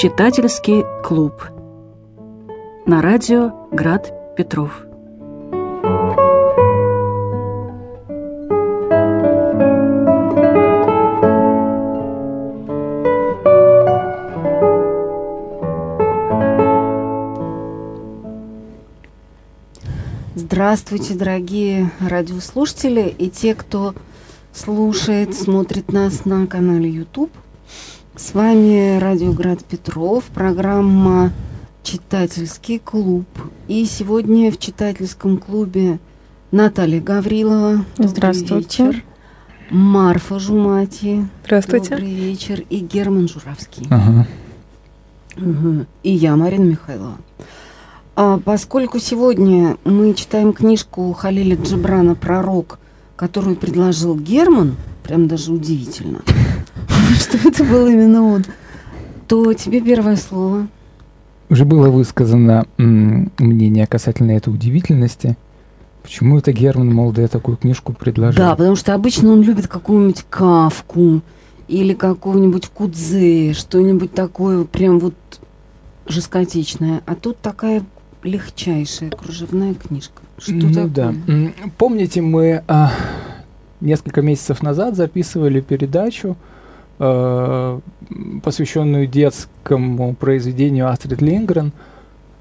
Читательский клуб. На радио Град Петров. Здравствуйте, дорогие радиослушатели и те, кто слушает, смотрит нас на канале YouTube. С вами Радиоград Петров, программа «Читательский клуб». И сегодня в читательском клубе Наталья Гаврилова. Здравствуйте. Вечер. Марфа Жумати. Здравствуйте. Добрый вечер. И Герман Журавский. Ага. Угу. И я, Марина Михайлова. А, поскольку сегодня мы читаем книжку Халиля Джибрана «Пророк», которую предложил Герман, прям даже удивительно, что это был именно он, то тебе первое слово. Уже было высказано мнение касательно этой удивительности. Почему это Герман Молде такую книжку предложил? Да, потому что обычно он любит какую-нибудь кавку или какую-нибудь кудзе, что-нибудь такое прям вот жесткотечное. А тут такая легчайшая кружевная книжка. Что ну такое? да. Помните, мы а, несколько месяцев назад записывали передачу, а, посвященную детскому произведению Астрид Лингрен.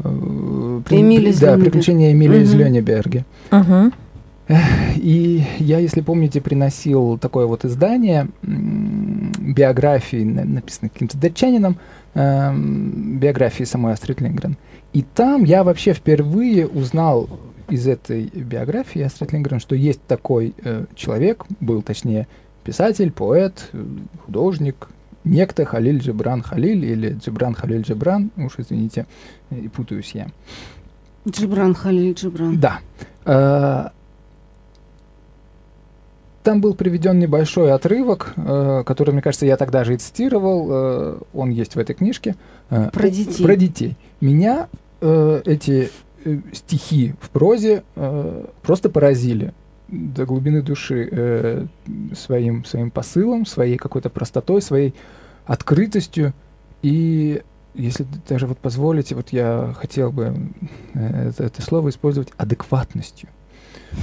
э, при- из да, приключения Эмили из Мгм. Лёнеберге. Угу. И я, если помните, приносил такое вот издание биографии, на- написанной каким-то датчанином, эм, биографии самой Астрид Лингрен. И там я вообще впервые узнал из этой биографии Астрид Лингрен, что есть такой э, человек, был точнее писатель, поэт, художник, некто Халиль Джибран Халиль или Джибран Халиль Джибран, уж извините, и путаюсь я. Джибран Халиль Джибран. Да. Э, Там был приведен небольшой отрывок, э, который, мне кажется, я тогда же и цитировал. э, Он есть в этой книжке. Про детей. Про детей. Меня эти стихи в прозе просто поразили до глубины души э, своим, своим посылом, своей какой-то простотой, своей открытостью. И если даже вот позволите, вот я хотел бы э, это, это слово использовать адекватностью.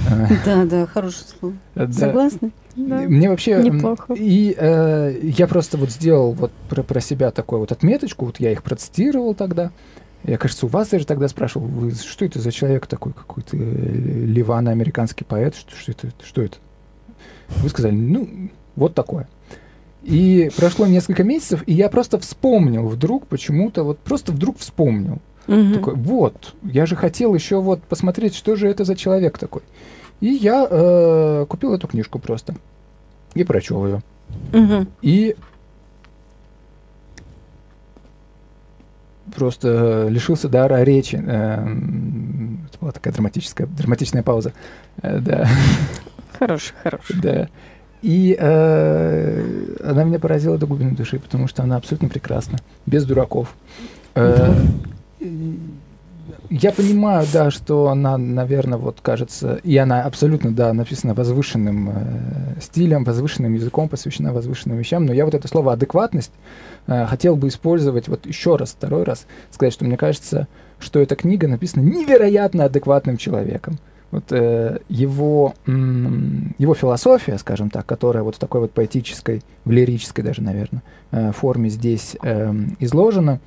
Э, Да, да, хорошее слово. да. Согласна? Мне вообще Неплохо. И э, я просто вот сделал вот про, про себя такую вот отметочку, вот я их процитировал тогда. Я, кажется, у вас даже тогда спрашивал, вы, что это за человек такой, какой-то э, ливано-американский поэт, что, что это, что это? Вы сказали, ну, вот такое. И прошло несколько месяцев, и я просто вспомнил вдруг почему-то, вот просто вдруг вспомнил. Мгм. Такой, вот, я же хотел еще вот посмотреть, что же это за человек такой. И я э, купил эту книжку просто и прочел ее. Мгм. И просто э, лишился дара речи. Эм, Это была такая драматическая, драматичная пауза. Э, Да, Хороший, хороший. да. И э, она меня поразила до глубины души, потому что она абсолютно прекрасна, без дураков. Э, Я понимаю, да, что она, наверное, вот кажется, и она абсолютно, да, написана возвышенным э, стилем, возвышенным языком, посвящена возвышенным вещам, но я вот это слово адекватность э, хотел бы использовать вот еще раз, второй раз, сказать, что мне кажется, что эта книга написана невероятно адекватным человеком. Вот э, его, м, его философия, скажем так, которая вот в такой вот поэтической, в лирической даже, наверное, э, форме здесь эм, изложена,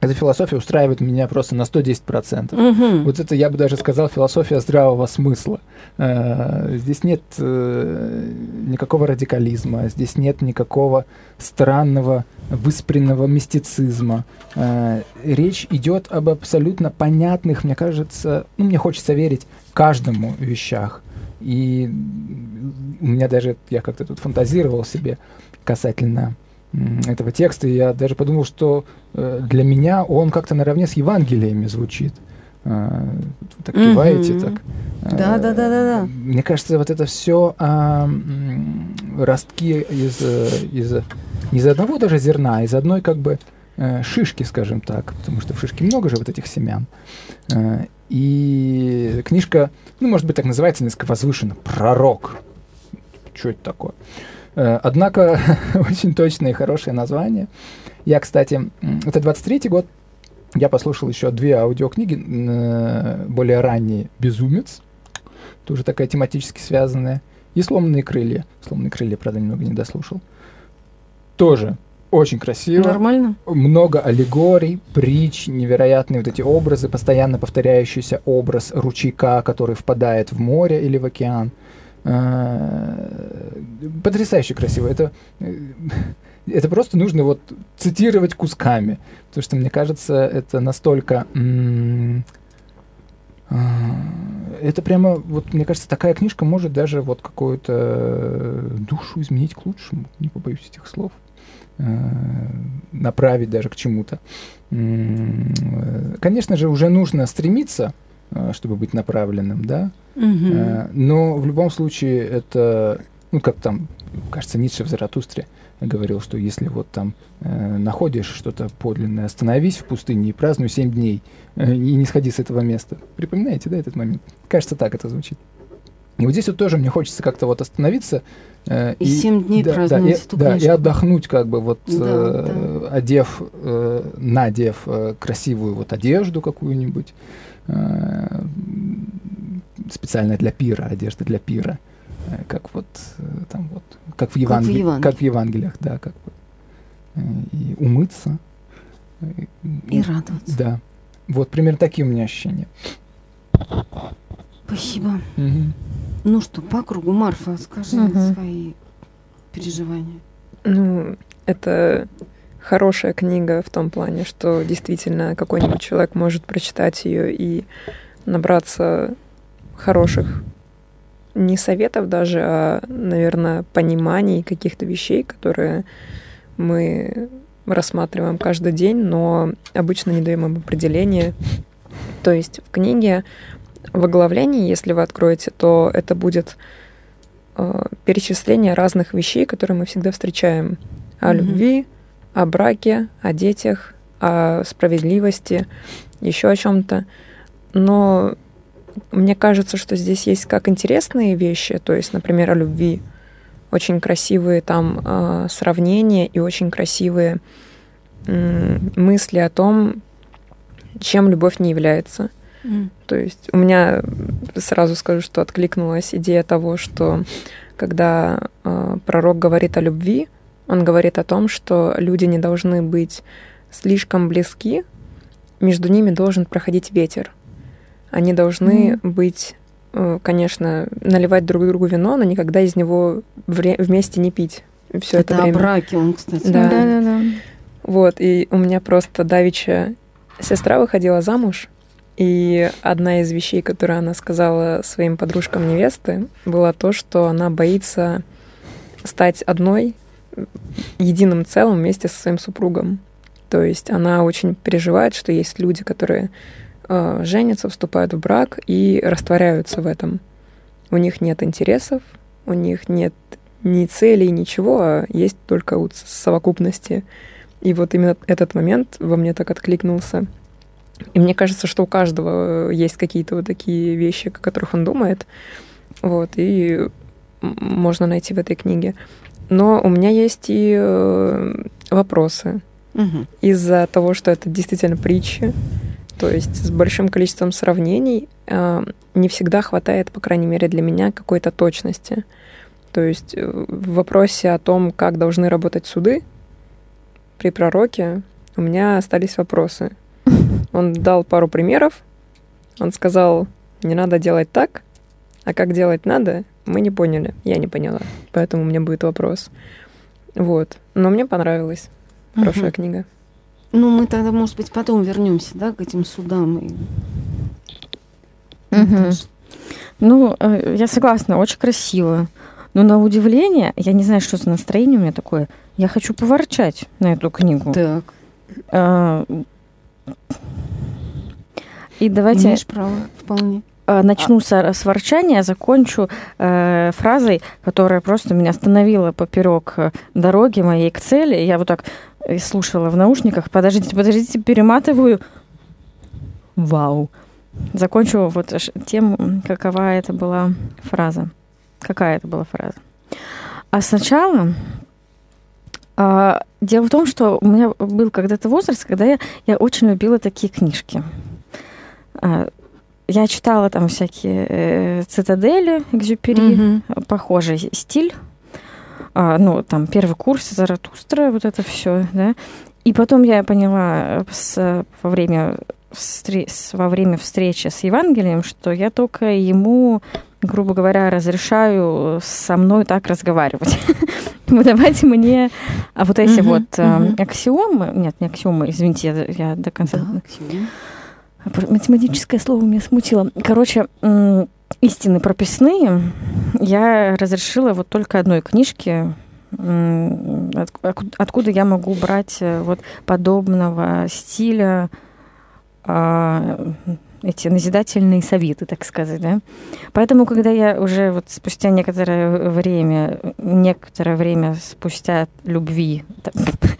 эта философия устраивает меня просто на 110%. Мгм. Вот это, я бы даже сказал, философия здравого смысла. Э, Здесь нет э, никакого радикализма, здесь нет никакого странного, выспренного мистицизма. Э, Речь идет об абсолютно понятных, мне кажется, ну, мне хочется верить, каждому вещах. И у меня даже, я как-то тут фантазировал себе касательно этого текста, и я даже подумал, что э, для меня он как-то наравне с Евангелиями звучит. А, Вы так киваете, так. Да, А, да, да, да, да. Мне кажется, вот это все ростки из, э, из, не из одного даже зерна, а из одной как бы э, шишки, скажем так, потому что в шишке много же вот этих семян. Э, И книжка, ну, может быть, так называется несколько возвышенно, «Пророк». Что это такое? Э, однако очень точное и хорошее название. Я, кстати, это 23-й год, я послушал еще две аудиокниги, э, более ранние «Безумец», тоже такая тематически связанная, и «Сломанные крылья». «Сломанные крылья», правда, немного не дослушал. Тоже очень красиво. Нормально? Много аллегорий, притч, невероятные вот эти образы, постоянно повторяющийся образ ручейка, который впадает в море или в океан. Э, Потрясающе красиво. Это, э, это просто нужно вот цитировать кусками. Потому что, мне кажется, это настолько... а, Это прямо, вот, мне кажется, такая книжка может даже вот какую-то э, душу изменить к лучшему, не побоюсь этих слов э, направить даже к чему-то. Конечно же, уже нужно стремиться, чтобы быть направленным, да. Э, но в любом случае это, ну, как там, кажется, Ницше в Заратустре говорил, что если вот там э, находишь что-то подлинное, остановись в пустыне и празднуй семь дней, э, и не сходи с этого места. Припоминаете, да, этот момент? Кажется, так это звучит. И вот здесь вот тоже мне хочется как-то вот остановиться. э, И семь дней да, да, праздновать и, эту да, и отдохнуть, как бы вот, Да, э, одев, э, надев э, красивую вот одежду какую-нибудь, э, м, специально для пира, одежда для пира, э, как вот э, там вот, как в, Евангел- Евангелии. как в Евангелиях, да, как бы. И умыться. э, И радоваться. Да. Вот примерно такие у меня ощущения. Спасибо. Мгм. Ну что, по кругу, Марфа, скажи Мгм. свои переживания. Ну, это хорошая книга в том плане, что действительно какой-нибудь человек может прочитать ее и набраться хороших не советов даже, а, наверное, пониманий каких-то вещей, которые мы рассматриваем каждый день, но обычно не даем им определения. То есть в книге в оглавлении, если вы откроете, то это будет э, перечисление разных вещей, которые мы всегда встречаем. О Мгм. любви, о браке, о детях, о справедливости, еще о чем-то. Но мне кажется, что здесь есть как интересные вещи, то есть, например, о любви. Очень красивые там э, сравнения и очень красивые м, мысли о том, чем любовь не является. То есть у меня сразу скажу, что откликнулась идея того, что когда э, пророк говорит о любви, он говорит о том, что люди не должны быть слишком близки, между ними должен проходить ветер. Они должны быть, э, конечно, наливать друг другу вино, но никогда из него вре- вместе не пить все это, это о время. браке он, кстати. Да. Да-да-да. Вот, и у меня просто давеча сестра выходила замуж, и одна из вещей, которую она сказала своим подружкам невесты, была то, что она боится стать одной, единым целым вместе со своим супругом. То есть она очень переживает, что есть люди, которые э, женятся, вступают в брак и растворяются в этом. У них нет интересов, у них нет ни целей, ничего, а есть только вот совокупности. И вот именно этот момент во мне так откликнулся. И мне кажется, что у каждого есть какие-то вот такие вещи, о которых он думает. Вот, и можно найти в этой книге. Но у меня есть и э, вопросы Мгм. из-за того, что это действительно притчи, то есть с большим количеством сравнений, э, не всегда хватает, по крайней мере для меня, какой-то точности. То есть э, в вопросе о том, как должны работать суды при пророке, у меня остались вопросы. Он дал пару примеров, он сказал, не надо делать так, а как делать надо, мы не поняли, я не поняла, поэтому у меня будет вопрос. Вот, но мне понравилось. Хорошая Мгм. книга. Ну, мы тогда, может быть, потом вернемся, да, к этим судам. и-. Наташ. Ну, э, я согласна, очень красиво. Но на удивление, я не знаю, что за настроение у меня такое, я хочу поворчать на эту книгу. Так, А, И давайте имеешь право, вполне. Э, начну с, с ворчания, закончу э, фразой, которая просто меня остановила поперек э, дороги моей к цели. Я вот так э, слушала в наушниках. Подождите, подождите, перематываю. Вау. Закончу вот тем, какова это была фраза. Какая это была фраза. А сначала а, дело в том, что у меня был когда-то возраст, когда я, я очень любила такие книжки. А, я читала там всякие э, цитадели, экзюпери, mm-hmm. похожий стиль. А, ну, там первый курс Заратустра, вот это все, да. И потом я поняла с, во время во время встречи с Евангелием, что я только ему, грубо говоря, разрешаю со мной так разговаривать. Давайте мне а вот эти вот э, аксиомы, нет, не аксиомы, извините, я до конца... Математическое слово меня смутило. Короче, истины прописные я разрешила вот только одной книжке откуда я могу брать э, вот подобного стиля а, эти назидательные советы, так сказать, да. Поэтому, когда я уже вот спустя некоторое время, некоторое время спустя любви,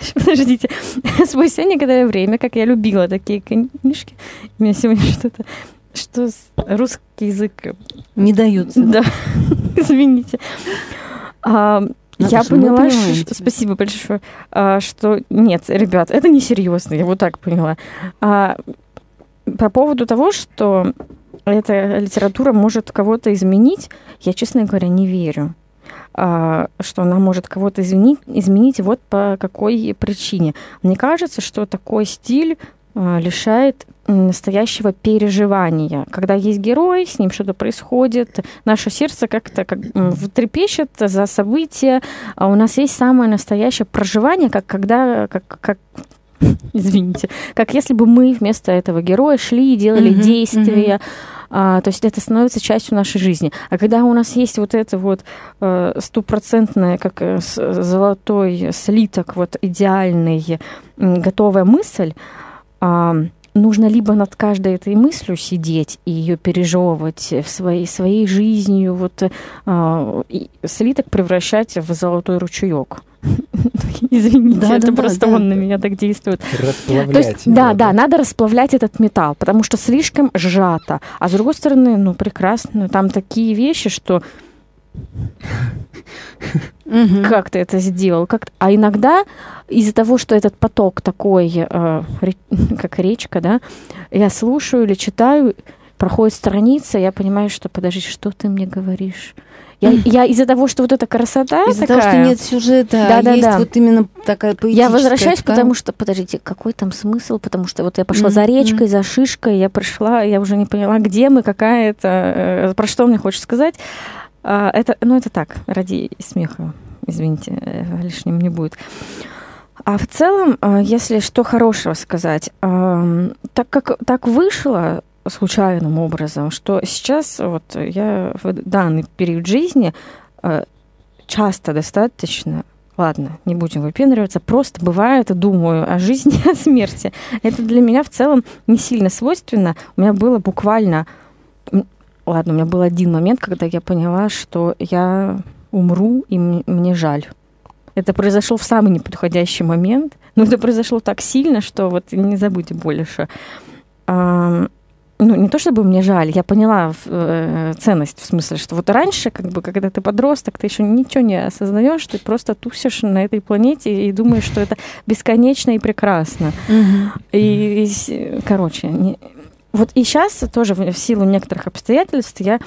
подождите, спустя некоторое время, как я любила такие книжки, у меня сегодня что-то, что русский язык не дается. Да, извините. А, я поняла, что, спасибо большое, а, что нет, ребят, это несерьезно, я вот так поняла. А, по поводу того, что эта литература может кого-то изменить, я, честно говоря, не верю что она может кого-то изменить, изменить вот по какой причине. Мне кажется, что такой стиль а, лишает настоящего переживания. Когда есть герой, с ним что-то происходит, наше сердце как-то как, трепещет за события, а у нас есть самое настоящее проживание, как когда, как, как извините, как если бы мы вместо этого героя шли и делали mm-hmm, действия. Mm-hmm. А, то есть это становится частью нашей жизни. А когда у нас есть вот это вот э, стопроцентное, как э, золотой слиток, вот идеальный, готовая мысль, нужно либо над каждой этой мыслью сидеть и ее пережевывать в своей, своей жизнью, вот э, слиток превращать в золотой ручеек. Извините, да, это да, просто да, он да. на меня так действует. Расплавлять. То есть, да, да, надо расплавлять этот металл, потому что слишком сжато. А с другой стороны, ну, прекрасно, там такие вещи, что как ты это сделал? Как... А иногда из-за того, что этот поток такой, э, как речка, да, я слушаю или читаю, проходит страница, я понимаю, что подожди, что ты мне говоришь? Я, я из-за того, что вот эта красота Из-за того, что нет сюжета, да, да, есть да. вот именно такая поэтическая Я возвращаюсь, ткань. потому что, подождите, какой там смысл? Потому что вот я пошла mm-hmm. за речкой, за шишкой, я пришла, я уже не поняла, где мы, какая это, э, про что мне хочешь сказать. А, это, ну, это так, ради смеха, извините, э, лишним не будет. А в целом, э, если что хорошего сказать, так как так вышло случайным образом, что сейчас вот я в данный период жизни э, часто достаточно ладно, не будем выпендриваться, просто бывает, думаю о жизни о смерти. Это для меня в целом не сильно свойственно. У меня было буквально Ладно, у меня был один момент, когда я поняла, что я умру, и мне жаль. Это произошло в самый неподходящий момент, но это произошло так сильно, что вот не забудьте больше. А, ну, не то чтобы мне жаль, я поняла э, ценность, в смысле, что вот раньше, как бы, когда ты подросток, ты еще ничего не осознаешь, ты просто тусишь на этой планете и думаешь, что это бесконечно и прекрасно. И, и, короче, не, вот и сейчас тоже в силу некоторых обстоятельств я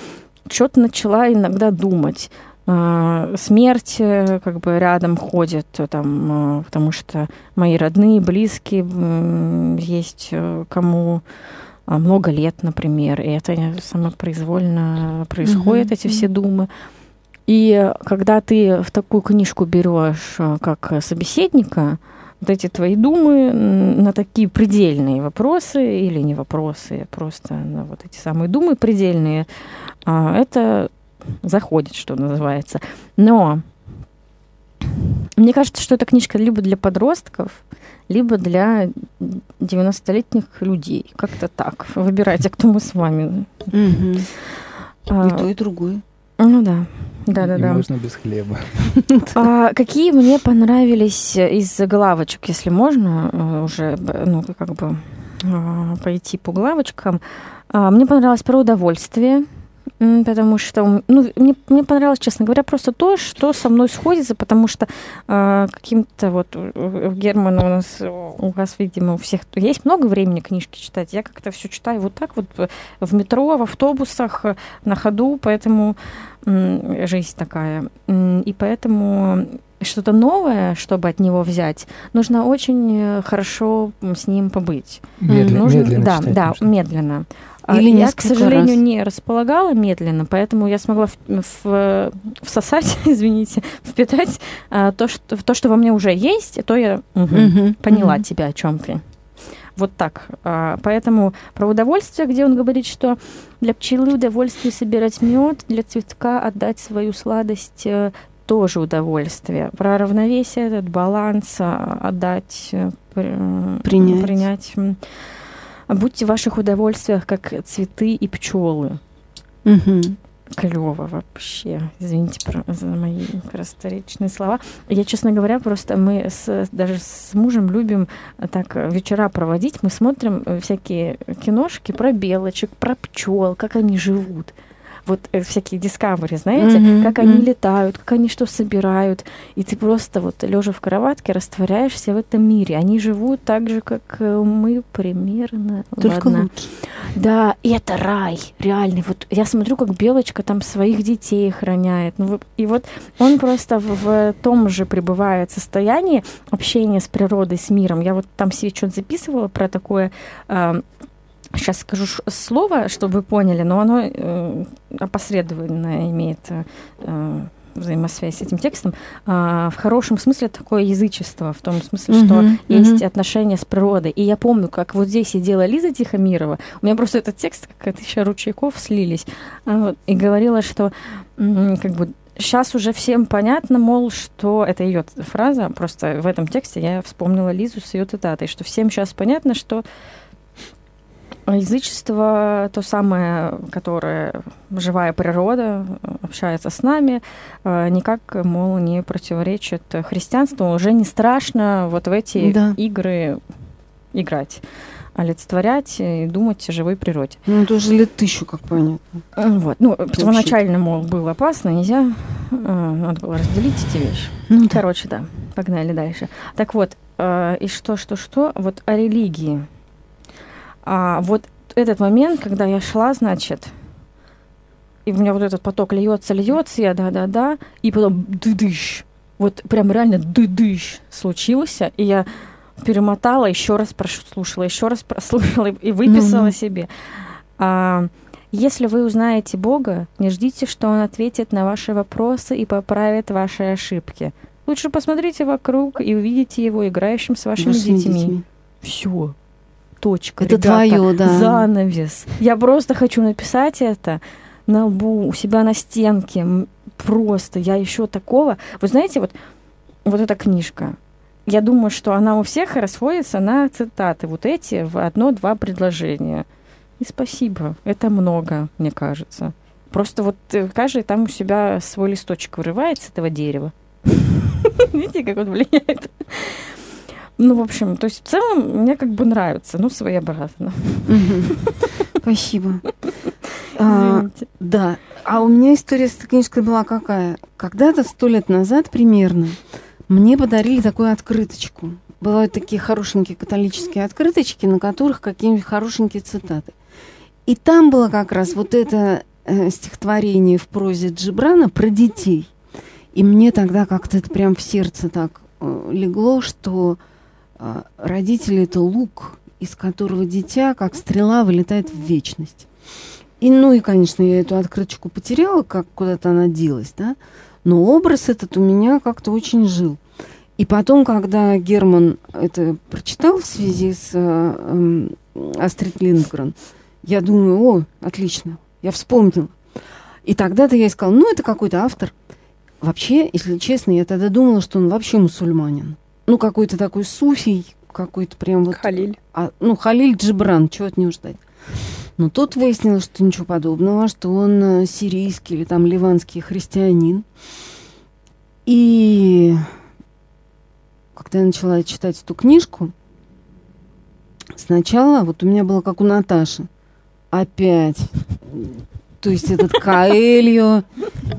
что-то начала иногда думать. А, смерть э, как бы рядом ходит, э, там, а, потому что мои родные, близкие, есть э, кому а, много лет, например, и это самопроизвольно происходит, mm-hmm. эти все думы. И когда ты в такую книжку берешь как собеседника, вот эти твои думы на такие предельные вопросы или не вопросы, просто на вот эти самые думы предельные, а, это заходит, что называется. Но мне кажется, что эта книжка либо для подростков, либо для 90-летних людей. Как-то так. Выбирайте, кто мы с вами. Угу. А, и то, и другое. Ну да. Да, да, да. Можно без хлеба. А, какие мне понравились из главочек, если можно э, уже, ну, как бы а, пойти по главочкам. А, мне понравилось про удовольствие. Потому что ну, мне, мне понравилось, честно говоря, просто то, что со мной сходится, потому что э, каким-то вот Герман у нас, у вас, видимо, у всех есть много времени книжки читать. Я как-то все читаю вот так вот в метро, в автобусах, на ходу, поэтому э, жизнь такая. И поэтому что-то новое, чтобы от него взять, нужно очень хорошо с ним побыть. Медленно, нужно, медленно да, читать да, нужно. медленно. А Или я, к сожалению, раз. не располагала медленно, поэтому я смогла в, в, всосать, извините, впитать а, то, что, то, что во мне уже есть, то я угу, Мгм, поняла мгм. тебя, о чем ты. Вот так. А, поэтому про удовольствие, где он говорит, что для пчелы удовольствие собирать мед, для цветка отдать свою сладость э, тоже удовольствие. Про равновесие, этот баланс а, отдать, э, пр- Принять. принять. Будьте в ваших удовольствиях, как цветы и пчелы. Мгм. Клево вообще. Извините про, за мои просторечные слова. Я, честно говоря, просто мы с, даже с мужем любим так вечера проводить. Мы смотрим э, всякие киношки про белочек, про пчел, как они живут. Вот э, всякие Discovery, знаете, Мгм, как они мгм. летают, как они что собирают. И ты просто вот лежа в кроватке растворяешься в этом мире. Они живут так же, как э, мы примерно. Только Ладно. лучше. Да, и это рай, реальный. Вот я смотрю, как Белочка там своих детей охраняет. Ну, и вот он просто в, в том же пребывает состоянии общения с природой, с миром. Я вот там себе что-то записывала про такое... сейчас скажу слово, чтобы вы поняли, но оно э, опосредованно имеет э, э, взаимосвязь с этим текстом. А, в хорошем смысле такое язычество, в том смысле, что Мгм, есть отношения с природой. И я помню, как вот здесь сидела Лиза Тихомирова, у меня просто этот текст, как тысяча ручейков, слились, А вот, и говорила, что как бы сейчас уже всем понятно, мол, что это ее фраза, просто в этом тексте я вспомнила Лизу с ее цитатой, что всем сейчас понятно, что язычество то самое, которое живая природа э, общается с нами, э, никак, мол, не противоречит христианству. Уже не страшно вот в эти Да. игры играть, олицетворять и думать о живой природе. Ну, это уже лет тысячу, как понятно. Э, Вот. Ну, первоначально, мол, было опасно, нельзя. Надо было разделить эти вещи. Ну, да. Короче, да, погнали дальше. Так вот, и что, что, что, вот о религии. А вот этот момент, когда я шла, значит, и у меня вот этот поток льется, льется, я да-да-да, и потом дыдыш. Вот прям реально дыдыш случился, и я перемотала, еще раз прослушала, еще раз прослушала и- выписала Мгм. себе. А, если вы узнаете Бога, не ждите, что Он ответит на ваши вопросы и поправит ваши ошибки. Лучше посмотрите вокруг и увидите Его играющим с вашими, Вашими детьми. детьми. Все. Точка. Это ребята. твое, да. Занавес. Я просто хочу написать это на лбу, у себя на стенке. Просто я еще такого. Вы знаете, вот, вот эта книжка. Я думаю, что она у всех расходится на цитаты. Вот эти в одно-два предложения. И спасибо. Это много, мне кажется. Просто вот э, каждый там у себя свой листочек вырывает с этого дерева. Видите, как он влияет? Ну, в общем, то есть в целом мне как бы нравится, ну, своеобразно. Спасибо. А. Да. А у меня история с этой книжкой была какая? Когда-то, сто лет назад примерно, мне подарили такую открыточку. Бывают такие хорошенькие католические открыточки, на которых какие-нибудь хорошенькие цитаты. И там было как раз вот это э, стихотворение в прозе Джибрана про детей. И мне тогда как-то это прям в сердце так э, легло, что э, родители это лук, из которого дитя, как стрела, вылетает в вечность. И, ну и, конечно, я эту открыточку потеряла, как куда-то она делась, да. Но образ этот у меня как-то очень жил. И потом, когда Герман это прочитал в связи с э, эм, Астрид Линдгрен, я думаю, о, отлично, я вспомнила. И тогда-то я искала, ну, это какой-то автор. Вообще, если честно, я тогда думала, что он вообще мусульманин. Ну, какой-то такой суфий, какой-то прям вот... Халиль. А, ну, Халиль Джибран, чего от него ждать? Но тут выяснилось, что ничего подобного, что он э, сирийский или там ливанский христианин. И когда я начала читать эту книжку, сначала вот у меня было как у Наташи. Опять То есть этот Каэльо,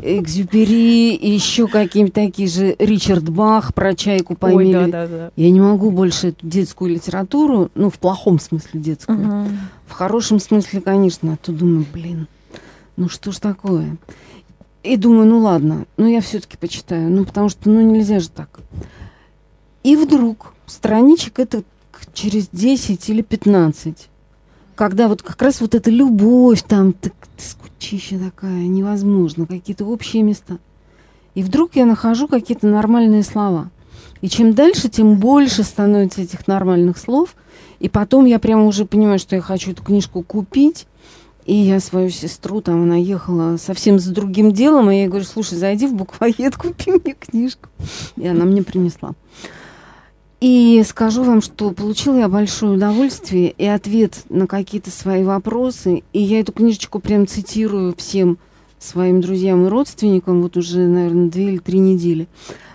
Экзюпери еще какие-то такие же Ричард Бах про чайку поймели. Ой, да, да, да. Я не могу больше эту детскую литературу, ну, в плохом смысле детскую. Мгм. В хорошем смысле, конечно. А то думаю, блин, ну что ж такое? И думаю, ну ладно, ну я все-таки почитаю. Ну, потому что, ну, нельзя же так. И вдруг страничек это через 10 или 15. Когда вот как раз вот эта любовь там, так, скучища такая, невозможно, какие-то общие места. И вдруг я нахожу какие-то нормальные слова. И чем дальше, тем больше становится этих нормальных слов. И потом я прямо уже понимаю, что я хочу эту книжку купить. И я свою сестру, там она ехала совсем с другим делом, и я ей говорю, слушай, зайди в буквоед, купи мне книжку. И она мне принесла. И скажу вам, что получила я большое удовольствие и ответ на какие-то свои вопросы. И я эту книжечку прям цитирую всем своим друзьям и родственникам вот уже, наверное, две или три недели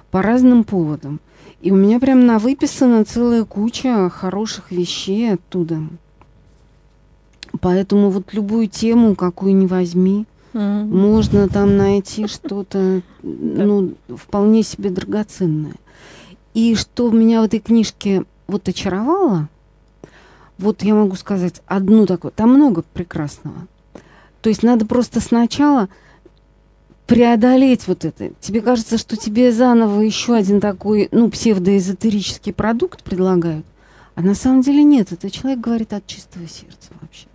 по разным поводам. И у меня прям на выписана целая куча хороших вещей оттуда. Поэтому вот любую тему, какую не возьми, можно там найти что-то, ну, вполне себе драгоценное. И что меня в этой книжке вот очаровало, вот я могу сказать одну такую, там много прекрасного. То есть надо просто сначала преодолеть вот это. Тебе кажется, что тебе заново еще один такой, ну, псевдоэзотерический продукт предлагают, а на самом деле нет. Это человек говорит от чистого сердца вообще.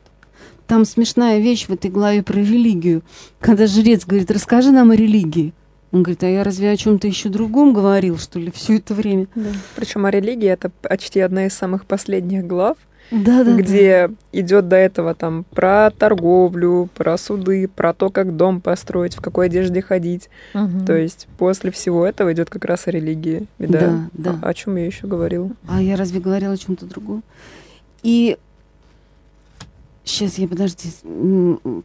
Там смешная вещь в этой главе про религию. Когда жрец говорит, расскажи нам о религии. Он говорит, а я разве о чем-то еще другом говорил, что ли, все это время? Причем о религии это почти одна из самых последних глав, Да, да. где идет до этого там про торговлю, про суды, про то, как дом построить, в какой одежде ходить. Мгм. То есть после всего этого идет как раз о религии. И да, Да, да. О, чем я еще говорила? А я разве говорила о чем-то другом? И сейчас я, подожди,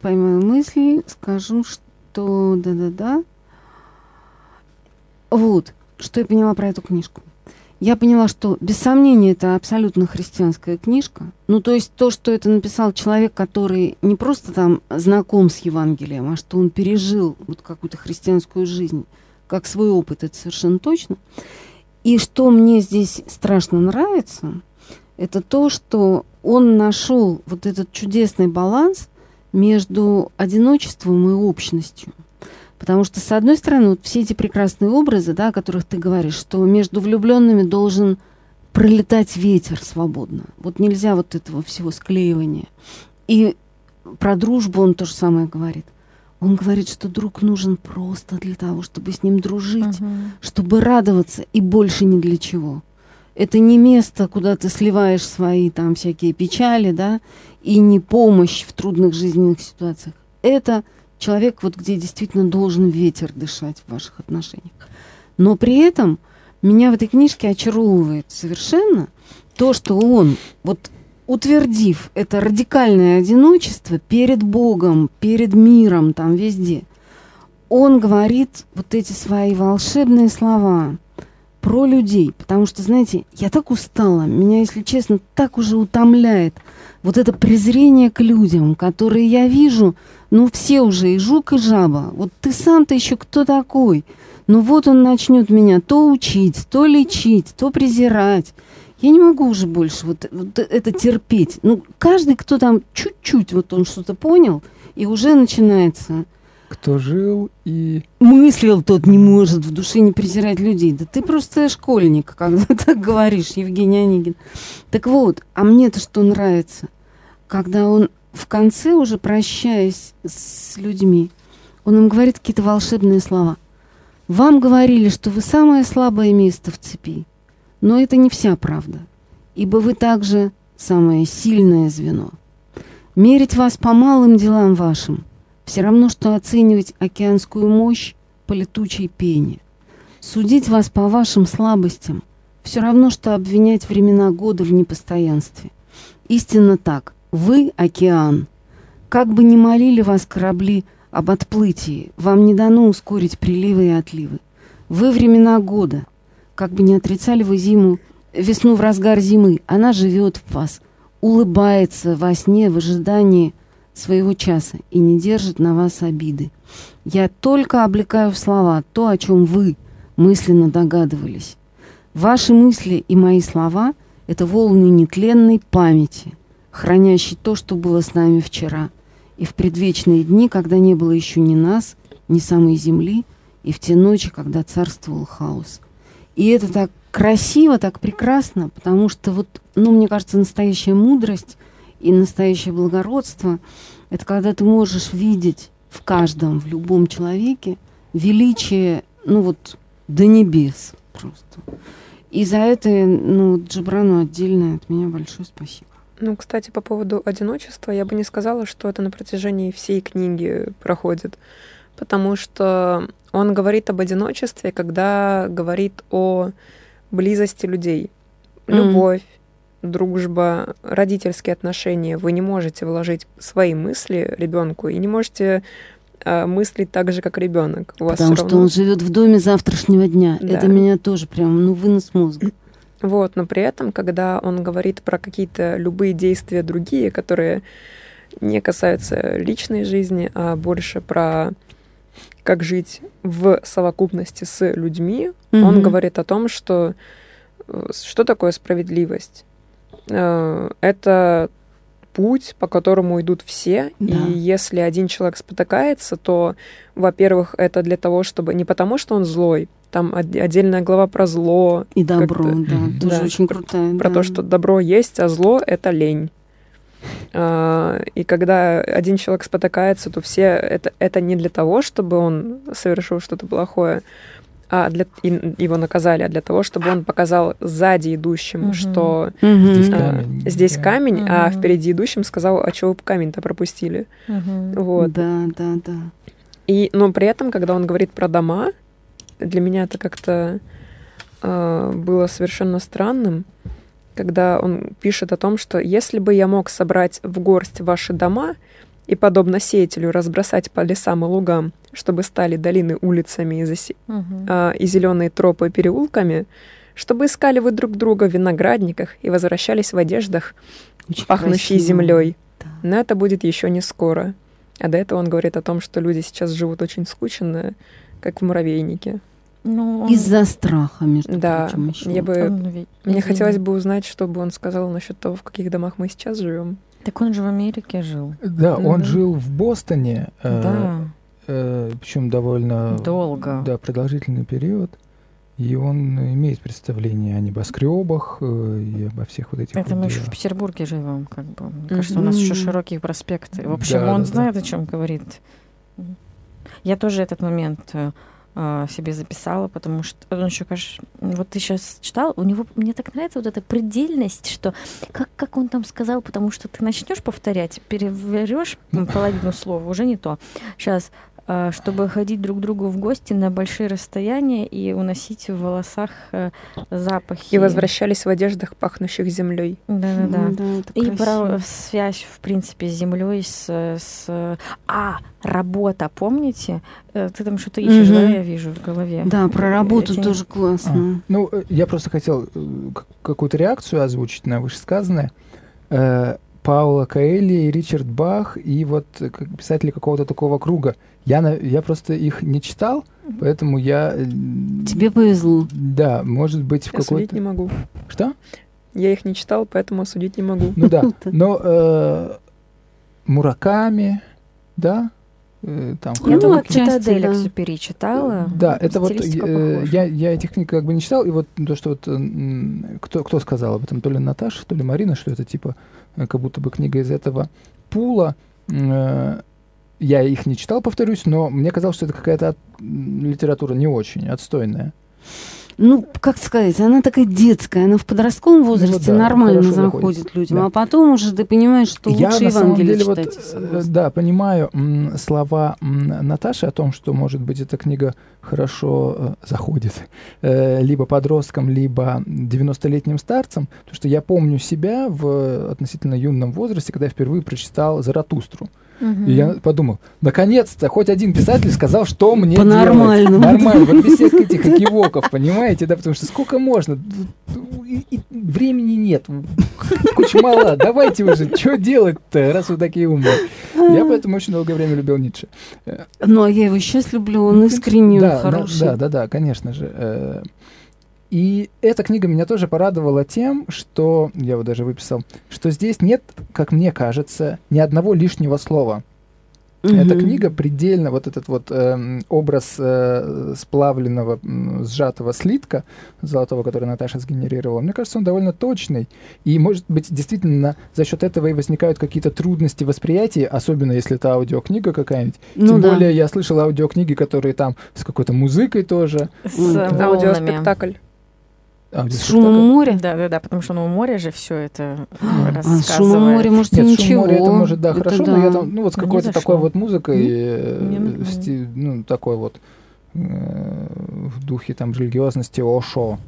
поймаю мысль, скажу, что да-да-да. Вот, что я поняла про эту книжку. Я поняла, что без сомнения это абсолютно христианская книжка. Ну, то есть то, что это написал человек, который не просто там знаком с Евангелием, а что он пережил вот какую-то христианскую жизнь, как свой опыт, это совершенно точно. И что мне здесь страшно нравится, это то, что он нашел вот этот чудесный баланс между одиночеством и общностью. Потому что, с одной стороны, вот все эти прекрасные образы, да, о которых ты говоришь, что между влюбленными должен пролетать ветер свободно. Вот нельзя вот этого всего склеивания. И про дружбу он то же самое говорит. Он говорит, что друг нужен просто для того, чтобы с ним дружить Мгм. чтобы радоваться и больше ни для чего. Это не место, куда ты сливаешь свои там всякие печали, да, и не помощь в трудных жизненных ситуациях. Это человек, вот где действительно должен ветер дышать в ваших отношениях. Но при этом меня в этой книжке очаровывает совершенно то, что он, вот утвердив это радикальное одиночество перед Богом, перед миром, там везде, он говорит вот эти свои волшебные слова про людей. Потому что, знаете, я так устала, меня, если честно, так уже утомляет вот это презрение к людям, которые я вижу, ну, все уже, и жук, и жаба. Вот ты сам-то еще кто такой? Ну, вот он начнет меня то учить, то лечить, то презирать. Я не могу уже больше вот, вот это терпеть. Ну, каждый, кто там чуть-чуть, вот он что-то понял, и уже начинается Кто жил и... мыслил, тот не может в душе не презирать людей. Да ты просто школьник, когда так говоришь, Евгений Онегин. Так вот, а мне-то что нравится? Когда он в конце, уже прощаясь с людьми, он им говорит какие-то волшебные слова. Вам говорили, что вы самое слабое место в цепи, но это не вся правда, ибо вы также самое сильное звено. Мерить вас по малым делам вашим все равно, что оценивать океанскую мощь по летучей пене. Судить вас по вашим слабостям все равно, что обвинять времена года в непостоянстве. Истинно так. Вы — океан. Как бы ни молили вас корабли об отплытии, вам не дано ускорить приливы и отливы. Вы — времена года. Как бы ни отрицали вы зиму, весну в разгар зимы, она живет в вас, улыбается во сне в ожидании своего часа и не держит на вас обиды. Я только облекаю в слова то, о чем вы мысленно догадывались. Ваши мысли и мои слова — это волны нетленной памяти, хранящей то, что было с нами вчера, и в предвечные дни, когда не было еще ни нас, ни самой земли, и в те ночи, когда царствовал хаос. И это так красиво, так прекрасно, потому что вот, ну, мне кажется, настоящая мудрость и настоящее благородство — это когда ты можешь видеть в каждом, в любом человеке величие, ну вот, до небес просто. И за это, ну, Джабрану отдельно от меня большое спасибо. Ну, кстати, по поводу одиночества, я бы не сказала, что это на протяжении всей книги проходит, потому что он говорит об одиночестве, когда говорит о близости людей. Любовь, mm-hmm. дружба, родительские отношения. Вы не можете вложить свои мысли ребенку и не можете э, мыслить так же, как ребенок. Потому что равно... он живет в доме завтрашнего дня. Да. Это меня тоже прям, ну, вынос мозга. Вот, но при этом, когда он говорит про какие-то любые действия другие, которые не касаются личной жизни, а больше про как жить в совокупности с людьми, mm-hmm. он говорит о том, что э, что такое справедливость? Э, это путь, по которому идут все. Да. И если один человек спотыкается, то, во-первых, это для того, чтобы не потому, что он злой, там отдельная глава про зло. И добро, да, mm-hmm. тоже да, очень крутая. Про, да. про то, что добро есть, а зло — это лень. А, и когда один человек спотыкается, то все это, это не для того, чтобы он совершил что-то плохое, а для и его наказали, а для того, чтобы он показал сзади идущим, угу. что угу. здесь камень, а, здесь да. камень угу. а впереди идущим сказал, а чего вы камень-то пропустили? Угу. Вот. Да, да, да. И, но при этом, когда он говорит про дома, для меня это как-то э, было совершенно странным, когда он пишет о том, что если бы я мог собрать в горсть ваши дома и, подобно сеятелю, разбросать по лесам и лугам, чтобы стали долины улицами и, засе... угу. а, и зеленые тропы переулками, чтобы искали вы друг друга в виноградниках и возвращались в одеждах, Очень пахнущей землей. Да. Но это будет еще не скоро. А до этого он говорит о том, что люди сейчас живут очень скучно, как в муравейнике. Ну, он... Из-за страха, между да, прочим, еще. Я бы... ведь... Мне хотелось бы узнать, что бы он сказал насчет того, в каких домах мы сейчас живем. Так он же в Америке жил. Да, mm-hmm. он жил в Бостоне. Э, да. Э, причем довольно долго. Да, продолжительный период. И он имеет представление о небоскребах э, и обо всех вот этих. Это вот мы еще в Петербурге живем, как бы. Мне mm-hmm. кажется, у нас еще широкие проспекты. В общем, да, он да, знает, да. о чем говорит. Я тоже этот момент э, себе записала, потому что он еще, кажется, вот ты сейчас читал, у него, мне так нравится вот эта предельность, что как, как он там сказал, потому что ты начнешь повторять, переверешь половину слова, уже не то. Сейчас чтобы ходить друг к другу в гости на большие расстояния и уносить в волосах э, запахи. И возвращались в одеждах, пахнущих землей. Да, да, да. и про связь, в принципе, с землей, с, с... А, работа, помните? Э, ты там что-то ищешь, mm-hmm. да, я вижу в голове. Да, про работу Эти... тоже классно. А, ну, э, я просто хотел какую-то реакцию озвучить на вышесказанное. Паула Каэлли и Ричард Бах, и вот писатели какого-то такого круга. Я, я просто их не читал, поэтому я... Э, Тебе повезло. Да, может быть, в какой-то... судить не могу. Что? Я их не читал, поэтому судить не могу. Ну да, но э, Мураками, да, э, там... Я думаю, Цитадель да. перечитала. Да, это вот... Э, я, я этих книг как бы не читал, и вот то, что вот... Кто, кто сказал об этом? То ли Наташа, то ли Марина, что это типа как будто бы книга из этого пула. Я их не читал, повторюсь, но мне казалось, что это какая-то литература не очень отстойная. Ну, как сказать, она такая детская, она в подростковом ну возрасте ну, да, нормально заходит заходит людям, да. а потом уже ты понимаешь, что Я, лучше Евангелие деле, читать. Вот, да, понимаю слова Наташи о том, что, может быть, эта книга хорошо э, заходит э, либо подросткам, либо 90-летним старцам, потому что я помню себя в относительно юном возрасте, когда я впервые прочитал «Заратустру». Угу. И я подумал, наконец-то хоть один писатель сказал, что мне По-нормальному. делать. Нормально. Вот без всех этих экивоков, понимаете, да, потому что сколько можно? и- и времени нет. Куча мала. Давайте уже, что делать-то, раз вы такие умные. Я поэтому очень долгое время любил Ницше. Ну, а я его сейчас люблю, он да, он хороший. Да, да, да, конечно же. Э, И эта книга меня тоже порадовала тем, что, я вот даже выписал, что здесь нет, как мне кажется, ни одного лишнего слова. Эта Мгм. книга предельно, вот этот вот эм, образ э, сплавленного, м, сжатого слитка золотого, который Наташа сгенерировала, мне кажется, он довольно точный. И, может быть, действительно, за счет этого и возникают какие-то трудности восприятия, особенно если это аудиокнига какая-нибудь. Ну Тем да. более я слышал аудиокниги, которые там с какой-то музыкой тоже. С М, э, волнами. Аудиоспектакль. С Аудиоспектакль. шумом моря? Да, да, да, потому что ну, у моря же все это А с рассказывает. шумом моря, может, Нет, ничего. шум моря это может, да, Это хорошо, да. но я там, ну вот с Мне какой-то такой вот музыкой, э, сти- ну, такой вот э, в духе там религиозности Ошо.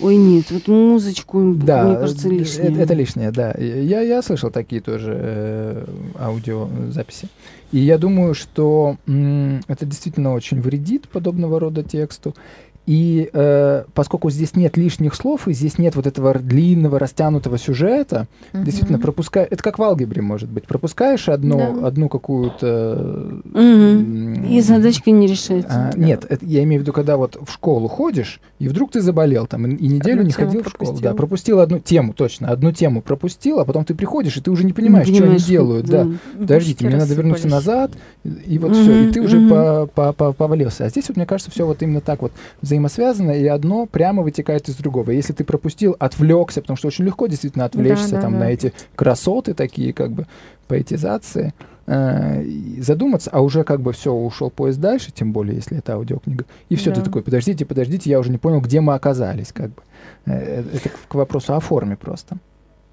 Ой, нет, вот музычку, Да, мне кажется, э, лишнее. Это, это лишнее, да. Я, я слышал такие тоже э, аудиозаписи. И я думаю, что м, это действительно очень вредит подобного рода тексту. И э, поскольку здесь нет лишних слов, и здесь нет вот этого длинного, растянутого сюжета, Мгм. действительно пропуская... Это как в алгебре, может быть. Пропускаешь одну, Да. одну какую-то... М, И задачка не решается. а, нет, это я имею в виду, когда вот в школу ходишь, и вдруг ты заболел там, и, и неделю Одну не ходил в школу. пропустил. Да, пропустил одну тему, точно, одну тему пропустил, а потом ты приходишь, и ты уже не понимаешь, Не что они понимаешь, делают. Да. Подождите, мне надо вернуться назад, и, и вот все, и ты уже по- по- по- повалился. А здесь вот, мне кажется, все вот именно так вот взаимосвязано, и одно прямо вытекает из другого. Если ты пропустил, отвлекся, потому что очень легко действительно отвлечься да, там да. на эти красоты такие, как бы, поэтизации, э, задуматься, а уже как бы все, ушел поезд дальше, тем более, если это аудиокнига, и все, ты Да. такой, подождите, подождите, я уже не понял, где мы оказались, как бы. Э, Это к- вопросу о форме просто.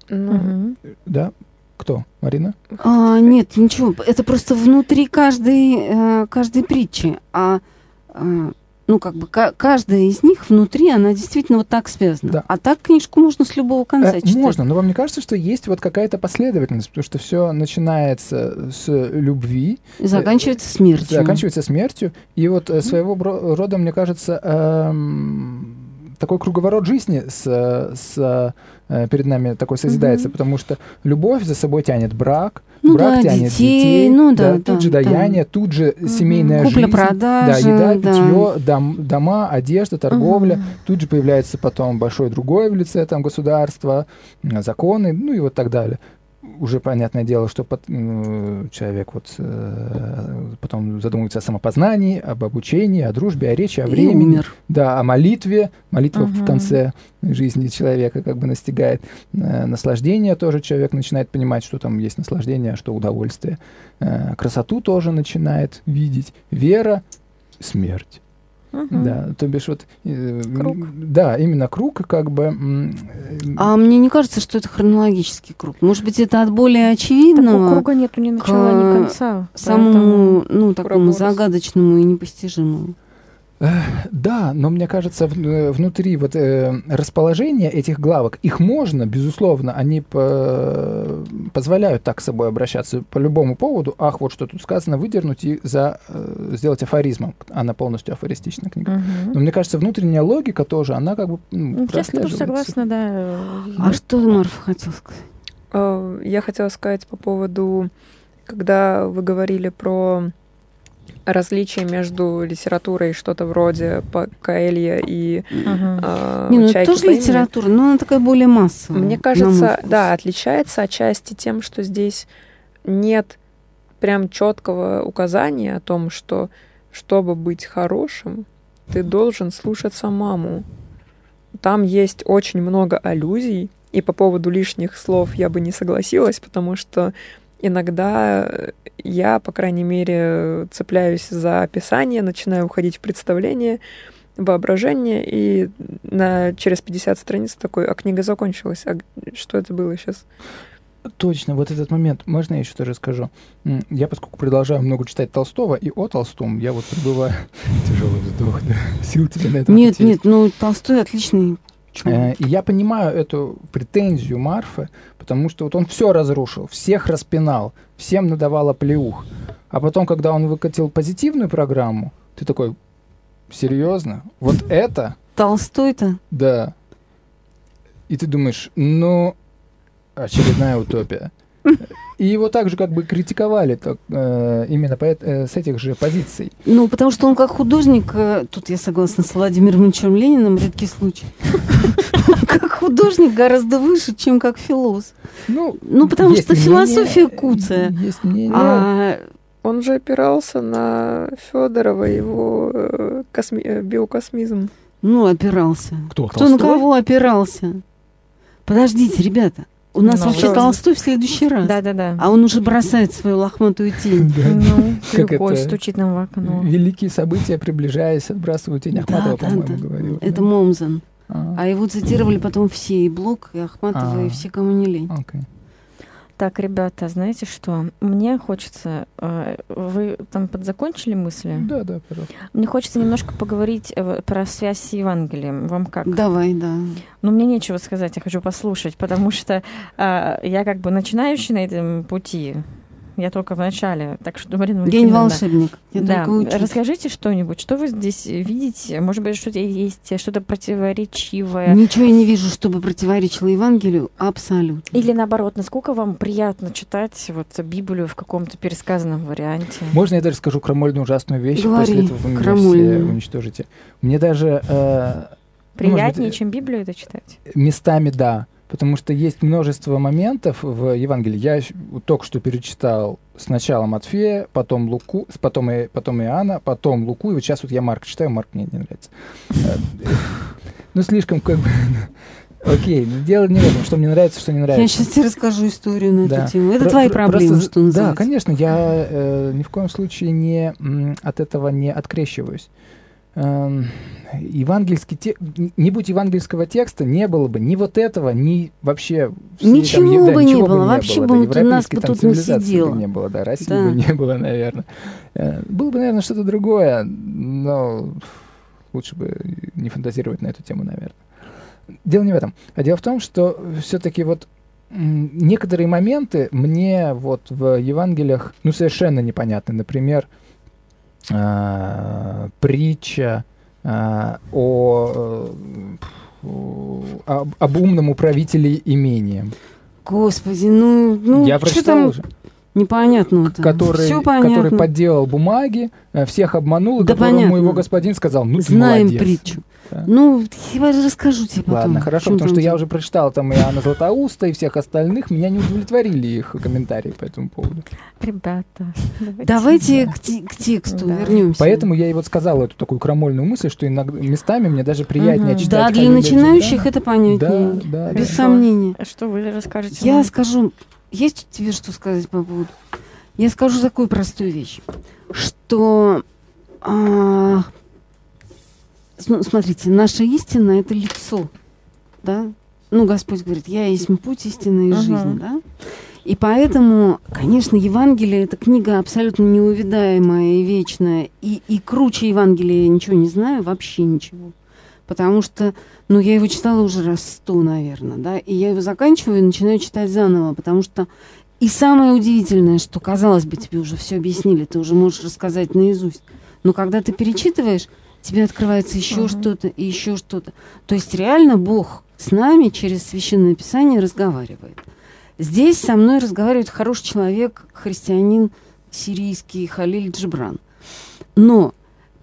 Ну, Мгм. Да? Кто? Марина? А, нет, ничего. Это просто внутри каждой, э, каждой притчи. А, э, ну, как бы ка- каждая из них внутри, она действительно вот так связана. Да. А так книжку можно с любого конца Э, читать. Можно, но вам не кажется, что есть вот какая-то последовательность, потому что все начинается с любви, И заканчивается смертью. заканчивается смертью, и вот э, своего рода, мне кажется, эм, такой круговорот жизни с, с, э, перед нами такой созидается, Мгм. потому что любовь за собой тянет брак, Ну брак да, тянет детей, детей, ну да, тут да, же да. даяние, тут же семейная жизнь. Да, Купля-продажа, еда, да. питье, дом- дома, одежда, торговля. Мгм. Тут же появляется потом большое другое в лице там государства, законы, ну и вот так далее. Уже понятное дело, что пот- м, человек вот э, потом задумывается о самопознании, об обучении, о дружбе, о речи, о И времени, умер. да, о молитве. Молитва в Мгм. конце жизни человека как бы настигает. Э, наслаждение тоже человек начинает понимать, что там есть наслаждение, а что удовольствие. Э, красоту тоже начинает видеть. Вера, смерть. Мгм. Да, то бишь вот... э, Круг. Да, именно круг, как бы... э, А мне не кажется, что это хронологический круг. Может быть, это от более Такого очевидного круга нету ни начала, к ни конца. самому, ну, такому загадочному и непостижимому. Да, но мне кажется, э, внутри вот э, расположения этих главок, их можно, безусловно, они по- позволяют так с собой обращаться по любому поводу. Ах, вот что тут сказано, выдернуть и за, э, сделать афоризмом. Она полностью афористичная книга. Мгм. Но мне кажется, внутренняя логика тоже, она как бы ну, Я с тобой согласна, да. э, А что Марфа хотела сказать? э, я хотела сказать по поводу, когда вы говорили про различие между литературой что-то вроде Каэлья и Мгм. э, Не, ну это «Чайки тоже по имени». литература, но она такая более массовая. Мне кажется, да, отличается отчасти тем, что здесь нет прям четкого указания о том, что чтобы быть хорошим, ты должен слушаться маму. Там есть очень много аллюзий, и по поводу лишних слов я бы не согласилась, потому что иногда я, по крайней мере, цепляюсь за описание, начинаю уходить в представление, воображение, и на, через 50 страниц такой, а книга закончилась, а что это было сейчас? Точно, вот этот момент, можно я еще тоже скажу? Я, поскольку продолжаю много читать Толстого и о Толстом, я вот пребываю... Тяжелый вздох, да. Сил тебе на это Нет, нет, ну Толстой отличный Э, человек. И я понимаю эту претензию Марфы, потому что вот он все разрушил, всех распинал, всем надавал оплеух. А потом, когда он выкатил позитивную программу, ты такой, серьезно? Вот это? Толстой-то Да. И ты думаешь, ну, очередная утопия. И его также как бы критиковали так, э, именно по, э, с этих же позиций. Ну, потому что он как художник, э, тут я согласна с Владимиром Ильичем Лениным, редкий случай. Как художник гораздо выше, чем как философ. Ну, Ну, потому что философия куцая. Есть мнение. А Он же опирался на Федорова, его косми- биокосмизм. Ну, опирался. Кто? Кто на кого опирался? Подождите, ребята. У нас Ну, вообще? Толстой в следующий раз. Да-да-да. А он уже бросает свою лохматую тень. Ну, это? стучит нам в окно. Великие события, приближаясь, отбрасывают тень. Да, Ахматова, да, по-моему, да. говорил. Это да? Момзен. А, А его цитировали потом все, и Блок, и Ахматова, и А. все, кому не лень. Так, ребята, знаете что? Мне хочется... э, Вы там подзакончили мысли? Да, да, пожалуйста. Мне хочется немножко поговорить э, про связь с Евангелием. Вам как? Давай, да. Ну, мне нечего сказать, я хочу послушать, потому что э, я как бы начинающий на этом пути. Я только в начале, так что, Марина День волшебник. Я да, расскажите что-нибудь, что вы здесь видите? Может быть, что-то есть, что-то противоречивое? Ничего я не вижу, чтобы противоречило Евангелию. Абсолютно. Или наоборот, насколько вам приятно читать вот Библию в каком-то пересказанном варианте? Можно я даже скажу крамольную ужасную вещь, Говори, после этого вы меня все уничтожите. Мне даже э, Приятнее, может быть, чем Библию это читать? местами да, потому что есть множество моментов в Евангелии. Я только что перечитал сначала Матфея, потом Луку, потом, и, потом Иоанна, потом Луку, и вот сейчас вот я Марк читаю, Марк мне не нравится. Э, Ну, слишком как бы... Окей, но дело не в этом, что мне нравится, что не нравится. Я сейчас тебе расскажу историю на Да. эту тему. Это Про- твои про- проблемы, просто- что называется. Да, конечно, я э, ни в коем случае не, от этого не открещиваюсь. Эм, евангельский те... Не будь евангельского текста, не было бы ни вот этого, ни вообще... Ничего е- бы не ничего было, вообще бы да, вот у нас бы там тут не цивилизации бы не было, да, России Да. бы не было, наверное. Э, Было бы, наверное, что-то другое, но лучше бы не фантазировать на эту тему, наверное. Дело не в этом. А дело в том, что все-таки вот некоторые моменты мне вот в Евангелиях ну совершенно непонятны. Например, а, притча а, о, э, об, об умном управителе имением, Господи, ну, ну Я что прочитал там уже. Непонятно-то? который, Все который понятно. подделал бумаги, э, всех обманул, и Да которому понятно. его господин сказал, ну ты Знаем молодец. притчу. Да. Ну, я расскажу тебе потом. Ладно, хорошо, потому что я уже прочитал там и Анна Златоуста, и всех остальных. Меня не удовлетворили их комментарии по этому поводу. Ребята, давайте. Давайте Да. к, те- к тексту Да. вернемся. Поэтому я и вот сказал эту такую крамольную мысль, что иногда местами мне даже приятнее Мгм. читать. Да, для Халиля начинающих Джибрана. это понятнее. Да, да, Без да. сомнения. А Что вы расскажете? Я нам? скажу, есть тебе что сказать по поводу? Я скажу такую простую вещь, что, а, см- смотрите, наша истина – это лицо, да? Ну, Господь говорит, я есть путь, истина и жизнь, да? И поэтому, конечно, Евангелие – это книга абсолютно неувидаемая и вечная. И, и круче Евангелия я ничего не знаю, вообще ничего. Потому что, ну, я его читала уже раз сто, наверное, да, и я его заканчиваю и начинаю читать заново, потому что и самое удивительное, что, казалось бы, тебе уже все объяснили, ты уже можешь рассказать наизусть. Но когда ты перечитываешь, тебе открывается еще Мгм. что-то и еще что-то. То есть реально Бог с нами через священное писание разговаривает. Здесь со мной разговаривает хороший человек, христианин сирийский Халиль Джибран. Но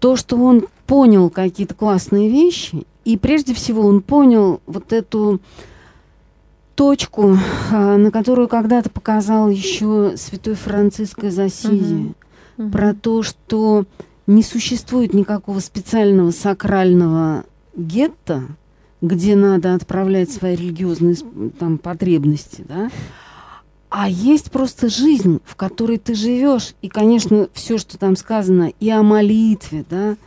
то, что он понял какие-то классные вещи, и прежде всего он понял вот эту точку, а, на которую когда-то показал еще святой Франциск из Ассизи. Мгм. про то, что не существует никакого специального сакрального гетто, где надо отправлять свои религиозные там, потребности, да, а есть просто жизнь, в которой ты живешь. И, конечно, все, что там сказано, и о молитве, да,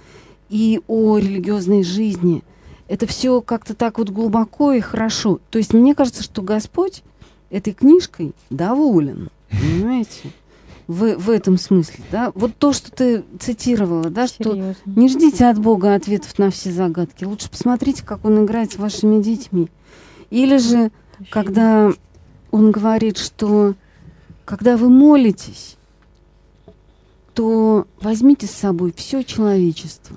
и о религиозной жизни, это все как-то так вот глубоко и хорошо. То есть мне кажется, что Господь этой книжкой доволен, понимаете? В, в этом смысле, да? Вот то, что ты цитировала, да, что Серьезно. не ждите от Бога ответов на все загадки. Лучше посмотрите, как Он играет с вашими детьми. Или же, когда Он говорит, что когда вы молитесь, то возьмите с собой все человечество.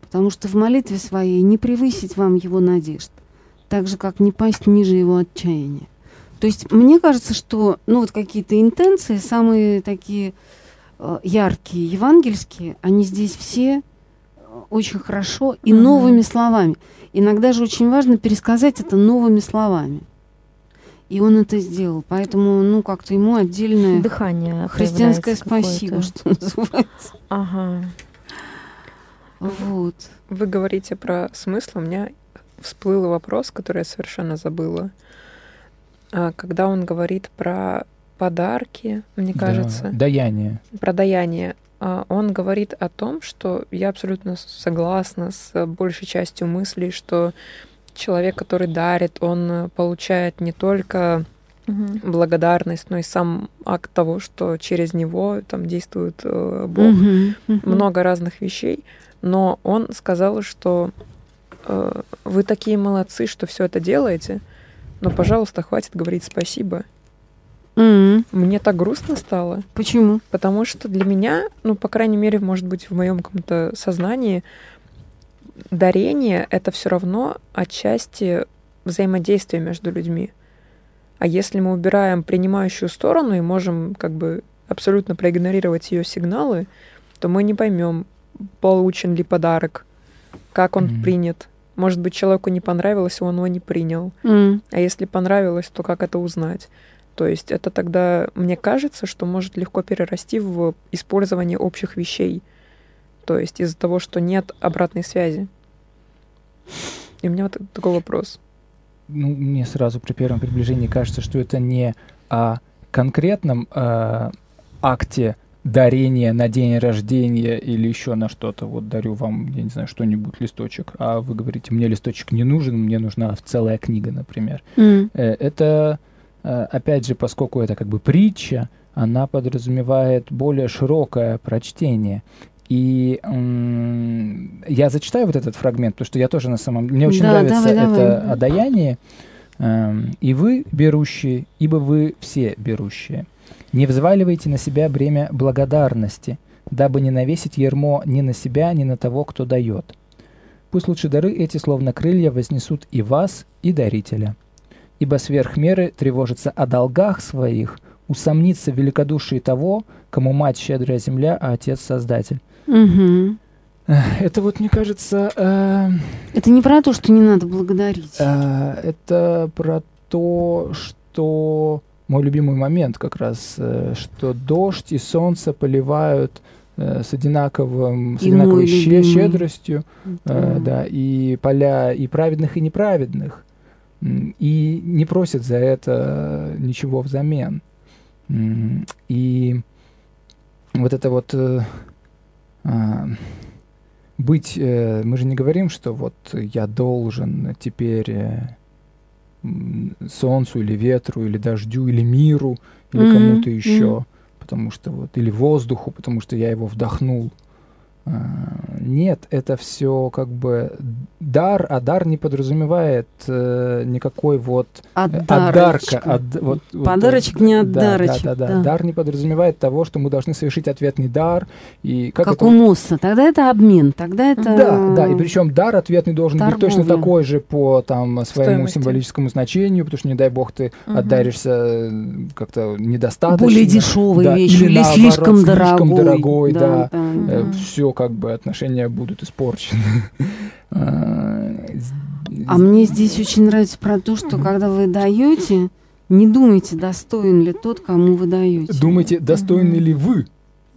Потому что в молитве своей не превысить вам его надежд. так же, как не пасть ниже его отчаяния. То есть мне кажется, что ну, вот какие-то интенции, самые такие э, яркие, евангельские, они здесь все э, очень хорошо и mm-hmm. новыми словами. Иногда же очень важно пересказать это новыми словами. И он это сделал. Поэтому, ну, как-то ему отдельное дыхание христианское спасибо, что называется. Ага. Вот. Вы говорите про смысл. У меня всплыл вопрос, который я совершенно забыла. А, когда он говорит про подарки, мне кажется. Да, даяние. Про даяние. А, он говорит о том, что я абсолютно согласна с большей частью мыслей, что человек, который дарит, он э, получает не только угу. благодарность, но и сам акт того, что через него там действует э, Бог, угу. Угу. много разных вещей. Но он сказал, что э, вы такие молодцы, что все это делаете, но, пожалуйста, хватит говорить спасибо. Mm-hmm. Мне так грустно стало. Почему? Потому что для меня, ну, по крайней мере, может быть, в моем каком-то сознании, дарение — это все равно отчасти взаимодействие между людьми. А если мы убираем принимающую сторону и можем как бы абсолютно проигнорировать ее сигналы, то мы не поймем, получен ли подарок, как он mm-hmm. принят. Может быть, человеку не понравилось, и он его не принял. Mm. А если понравилось, то как это узнать? То есть это тогда, мне кажется, что может легко перерасти в использование общих вещей. То есть из-за того, что нет обратной связи. И у меня вот такой вопрос. Ну, мне сразу при первом приближении кажется, что это не о конкретном э, акте дарения на день рождения или еще на что-то. Вот дарю вам, я не знаю, что-нибудь, листочек, а вы говорите, мне листочек не нужен, мне нужна целая книга, например. Mm. Это, э, опять же, поскольку это как бы притча, она подразумевает более широкое прочтение. И м- я зачитаю вот этот фрагмент, потому что я тоже на самом мне очень да, нравится давай, это давай. о даянии. Эм, и вы берущие, ибо вы все берущие. Не взваливайте на себя бремя благодарности, дабы не навесить ермо ни на себя, ни на того, кто дает. Пусть лучше дары эти, словно крылья, вознесут и вас, и дарителя. Ибо сверх меры тревожится о долгах своих, усомнится в великодушии того, кому мать щедрая земля, а отец создатель. Угу. Это вот, мне кажется... Э, это не про то, что не надо благодарить. Э, это про то, что мой любимый момент как раз, э, что дождь и солнце поливают э, с одинаковым, с и одинаковой щ- щедростью, да. Э, да, и поля и праведных, и неправедных, и не просят за это ничего взамен. И вот это вот э, э, быть, э, мы же не говорим, что вот я должен теперь э, солнцу или ветру, или дождю, или миру, или mm-hmm. кому-то еще, mm-hmm. потому что вот, или воздуху, потому что я его вдохнул. А, нет, это все как бы дар, а дар не подразумевает э, никакой вот отдарка. От, вот, Подарочек вот, не отдарочек. Да, да, да, да. Дар не подразумевает того, что мы должны совершить ответный дар. И как, как это... у Мусса. Тогда это обмен. Тогда это... Да, да. И причем дар ответный должен Торговля. быть точно такой же по там, своему Стоимости. символическому значению, потому что, не дай бог, ты угу. отдаришься э, как-то недостаточно. Более дешевые да, вещи или, или наоборот, слишком, слишком дорогой. дорогой да, да, да. Э, все как бы отношения будут испорчены. А мне здесь очень нравится про то, что когда вы даете, не думайте, достоин ли тот, кому вы даете. Думайте, достойны ли вы,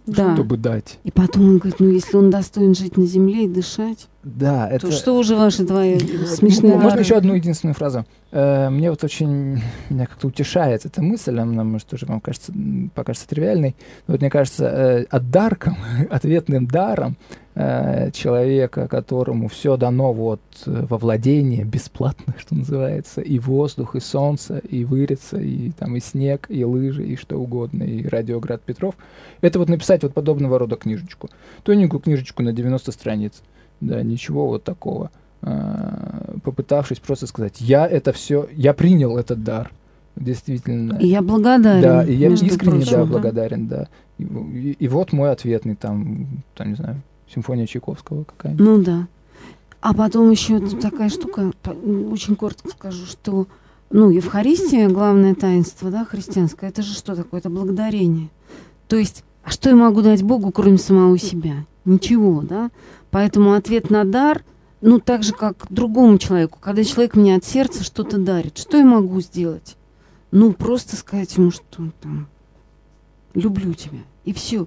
да. чтобы дать. И потом он говорит, ну если он достоин жить на земле и дышать, да, то это... что уже ваши двое смешные Можно еще одну единственную фразу? Э, мне вот очень, меня как-то утешает эта мысль, она, может, тоже вам кажется, покажется тривиальной, но вот мне кажется, э, отдарком, ответным даром э, человека, которому все дано вот во владение, бесплатно, что называется, и воздух, и солнце, и вырица, и там и снег, и лыжи, и что угодно, и радиоград Петров, это вот написать вот подобного рода книжечку. Тоненькую книжечку на 90 страниц. Да, ничего вот такого. А, попытавшись просто сказать, я это все, я принял этот дар. Действительно. И я благодарен. Да, и я искренне прочим, да, благодарен, да. И, и, и вот мой ответный там, там, не знаю, симфония Чайковского какая-нибудь. Ну да. А потом еще такая штука, очень коротко скажу, что ну, Евхаристия, главное таинство, да, христианское, это же что такое? Это благодарение. То есть, а что я могу дать Богу, кроме самого себя? Ничего, да? Поэтому ответ на дар, ну, так же, как другому человеку. Когда человек мне от сердца что-то дарит, что я могу сделать? Ну, просто сказать ему, что там, люблю тебя, и все.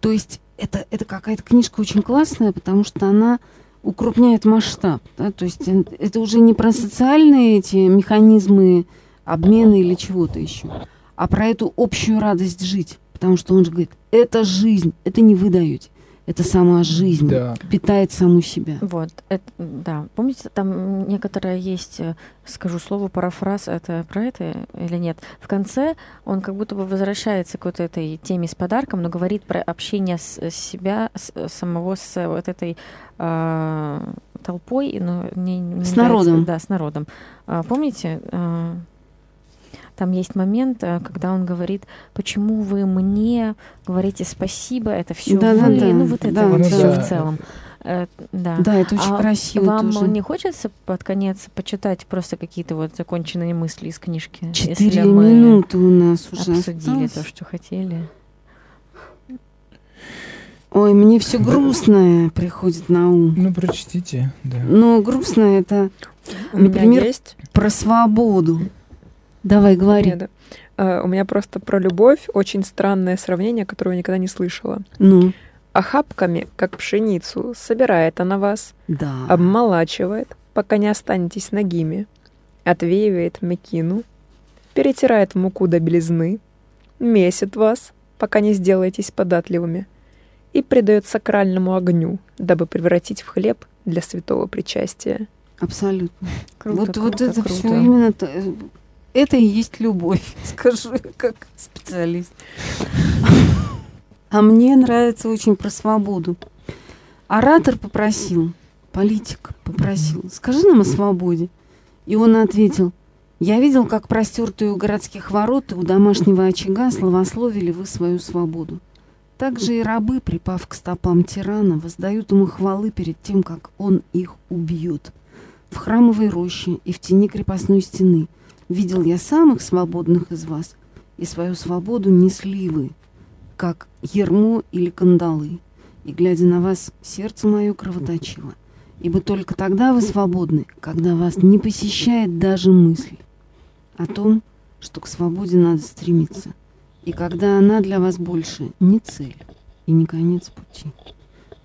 То есть, это, это какая-то книжка очень классная, потому что она укрупняет масштаб. Да? То есть это уже не про социальные эти механизмы обмена или чего-то еще, а про эту общую радость жить. Потому что он же говорит, это жизнь, это не вы даете, это сама жизнь Да. питает саму себя. Вот, это, да. Помните, там некоторое есть, э, скажу слово, парафраз, это про это или нет? В конце он как будто бы возвращается к вот этой теме с подарком, но говорит про общение с с себя, с, э, самого с э, вот этой а, толпой, но мне не С нравится- народом. Да, с народом. А, помните, а, там есть момент, э, когда он говорит, почему вы мне говорите спасибо, это все Да-да-да, вы, ну вот это да, вот да. все в Да. целом. Э, да. Да, это очень А красиво Вам тоже. не хочется под конец почитать просто какие-то вот законченные мысли из книжки? Четыре минуты у нас уже обсудили осталось. то, что хотели. Ой, мне все грустное приходит на ум. Ну, прочтите, да. Но грустное это У меня Например, есть про свободу. Давай, говори. Нет, да. А, У меня просто про любовь очень странное сравнение, которое я никогда не слышала. Ну, Охапками, как пшеницу, собирает она вас, да. обмолачивает, пока не останетесь нагими, отвеивает мекину, перетирает муку до белизны, месит вас, пока не сделаетесь податливыми, и придает сакральному огню, дабы превратить в хлеб для святого причастия. Абсолютно. Круто, вот, вот круто, это круто. все именно то- это и есть любовь, скажу как специалист. А мне нравится очень про свободу. Оратор попросил, политик попросил, скажи нам о свободе. И он ответил, я видел, как простертые у городских ворот и у домашнего очага славословили вы свою свободу. Так же и рабы, припав к стопам тирана, воздают ему хвалы перед тем, как он их убьет. В храмовой роще и в тени крепостной стены видел я самых свободных из вас, и свою свободу несли вы, как ермо или кандалы. И, глядя на вас, сердце мое кровоточило. Ибо только тогда вы свободны, когда вас не посещает даже мысль о том, что к свободе надо стремиться, и когда она для вас больше не цель и не конец пути.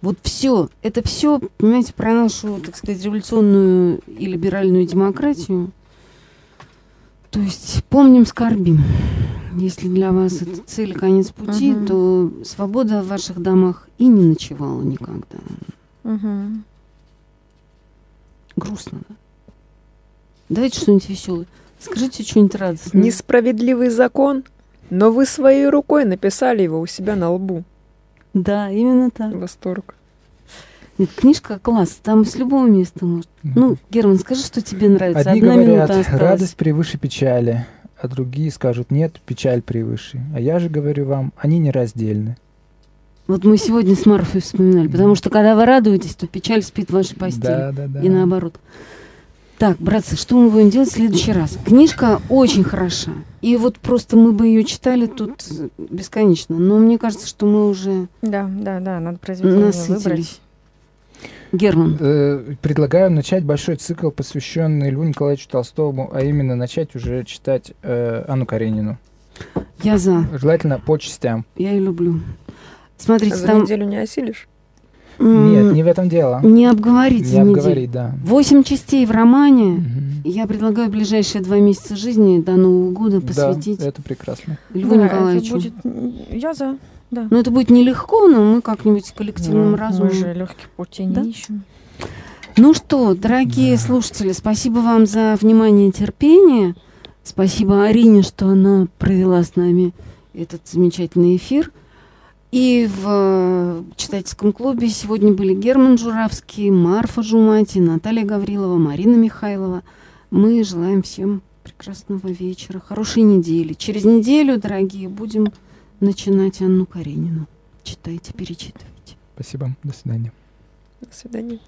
Вот все, это все, понимаете, про нашу, так сказать, революционную и либеральную демократию. То есть помним, скорбим. Если для вас это цель и конец пути, Мгм. то свобода в ваших домах и не ночевала никогда. Мгм. Грустно, да? Давайте что-нибудь веселое. Скажите что-нибудь радостное. Несправедливый закон, но вы своей рукой написали его у себя на лбу. Да, именно так. Восторг. Нет, книжка класс, там с любого места может. Ну, Герман, скажи, что тебе нравится. Одни Одна говорят, минута осталась. радость превыше печали, а другие скажут, нет, печаль превыше. А я же говорю вам, они нераздельны. Вот мы сегодня с Марфой вспоминали, потому что когда вы радуетесь, то печаль спит в вашей постели. Да, да, да. И наоборот. Так, братцы, что мы будем делать в следующий раз? Книжка очень хороша. И вот просто мы бы ее читали тут бесконечно. Но мне кажется, что мы уже Да, да, да, надо произведение насытились. выбрать. Герман, Э, Предлагаю начать большой цикл, посвященный Льву Николаевичу Толстому, а именно начать уже читать э, Анну Каренину. я за. Желательно по частям. Я ее люблю. Смотрите, За там... неделю не осилишь? Нет, не в этом дело. не обговорите Не обговорить, да. Восемь частей в романе. Мгм. Я предлагаю ближайшие два месяца жизни до Нового года Да, посвятить это прекрасно. Льву Да, Николаевичу. это будет... Я за. Да. Ну, это будет нелегко, но мы как-нибудь коллективным Ну, разумом. Мы же легких путей Да? не ищем. Ну что, дорогие Да. слушатели, спасибо вам за внимание и терпение. Спасибо Арине, что она провела с нами этот замечательный эфир. И в э, читательском клубе сегодня были Герман Журавский, Марфа Жумати, Наталья Гаврилова, Марина Михайлова. Мы желаем всем прекрасного вечера, хорошей недели. Через неделю, дорогие, будем начинать Анну Каренину. Читайте, перечитывайте. Спасибо. До свидания. До свидания.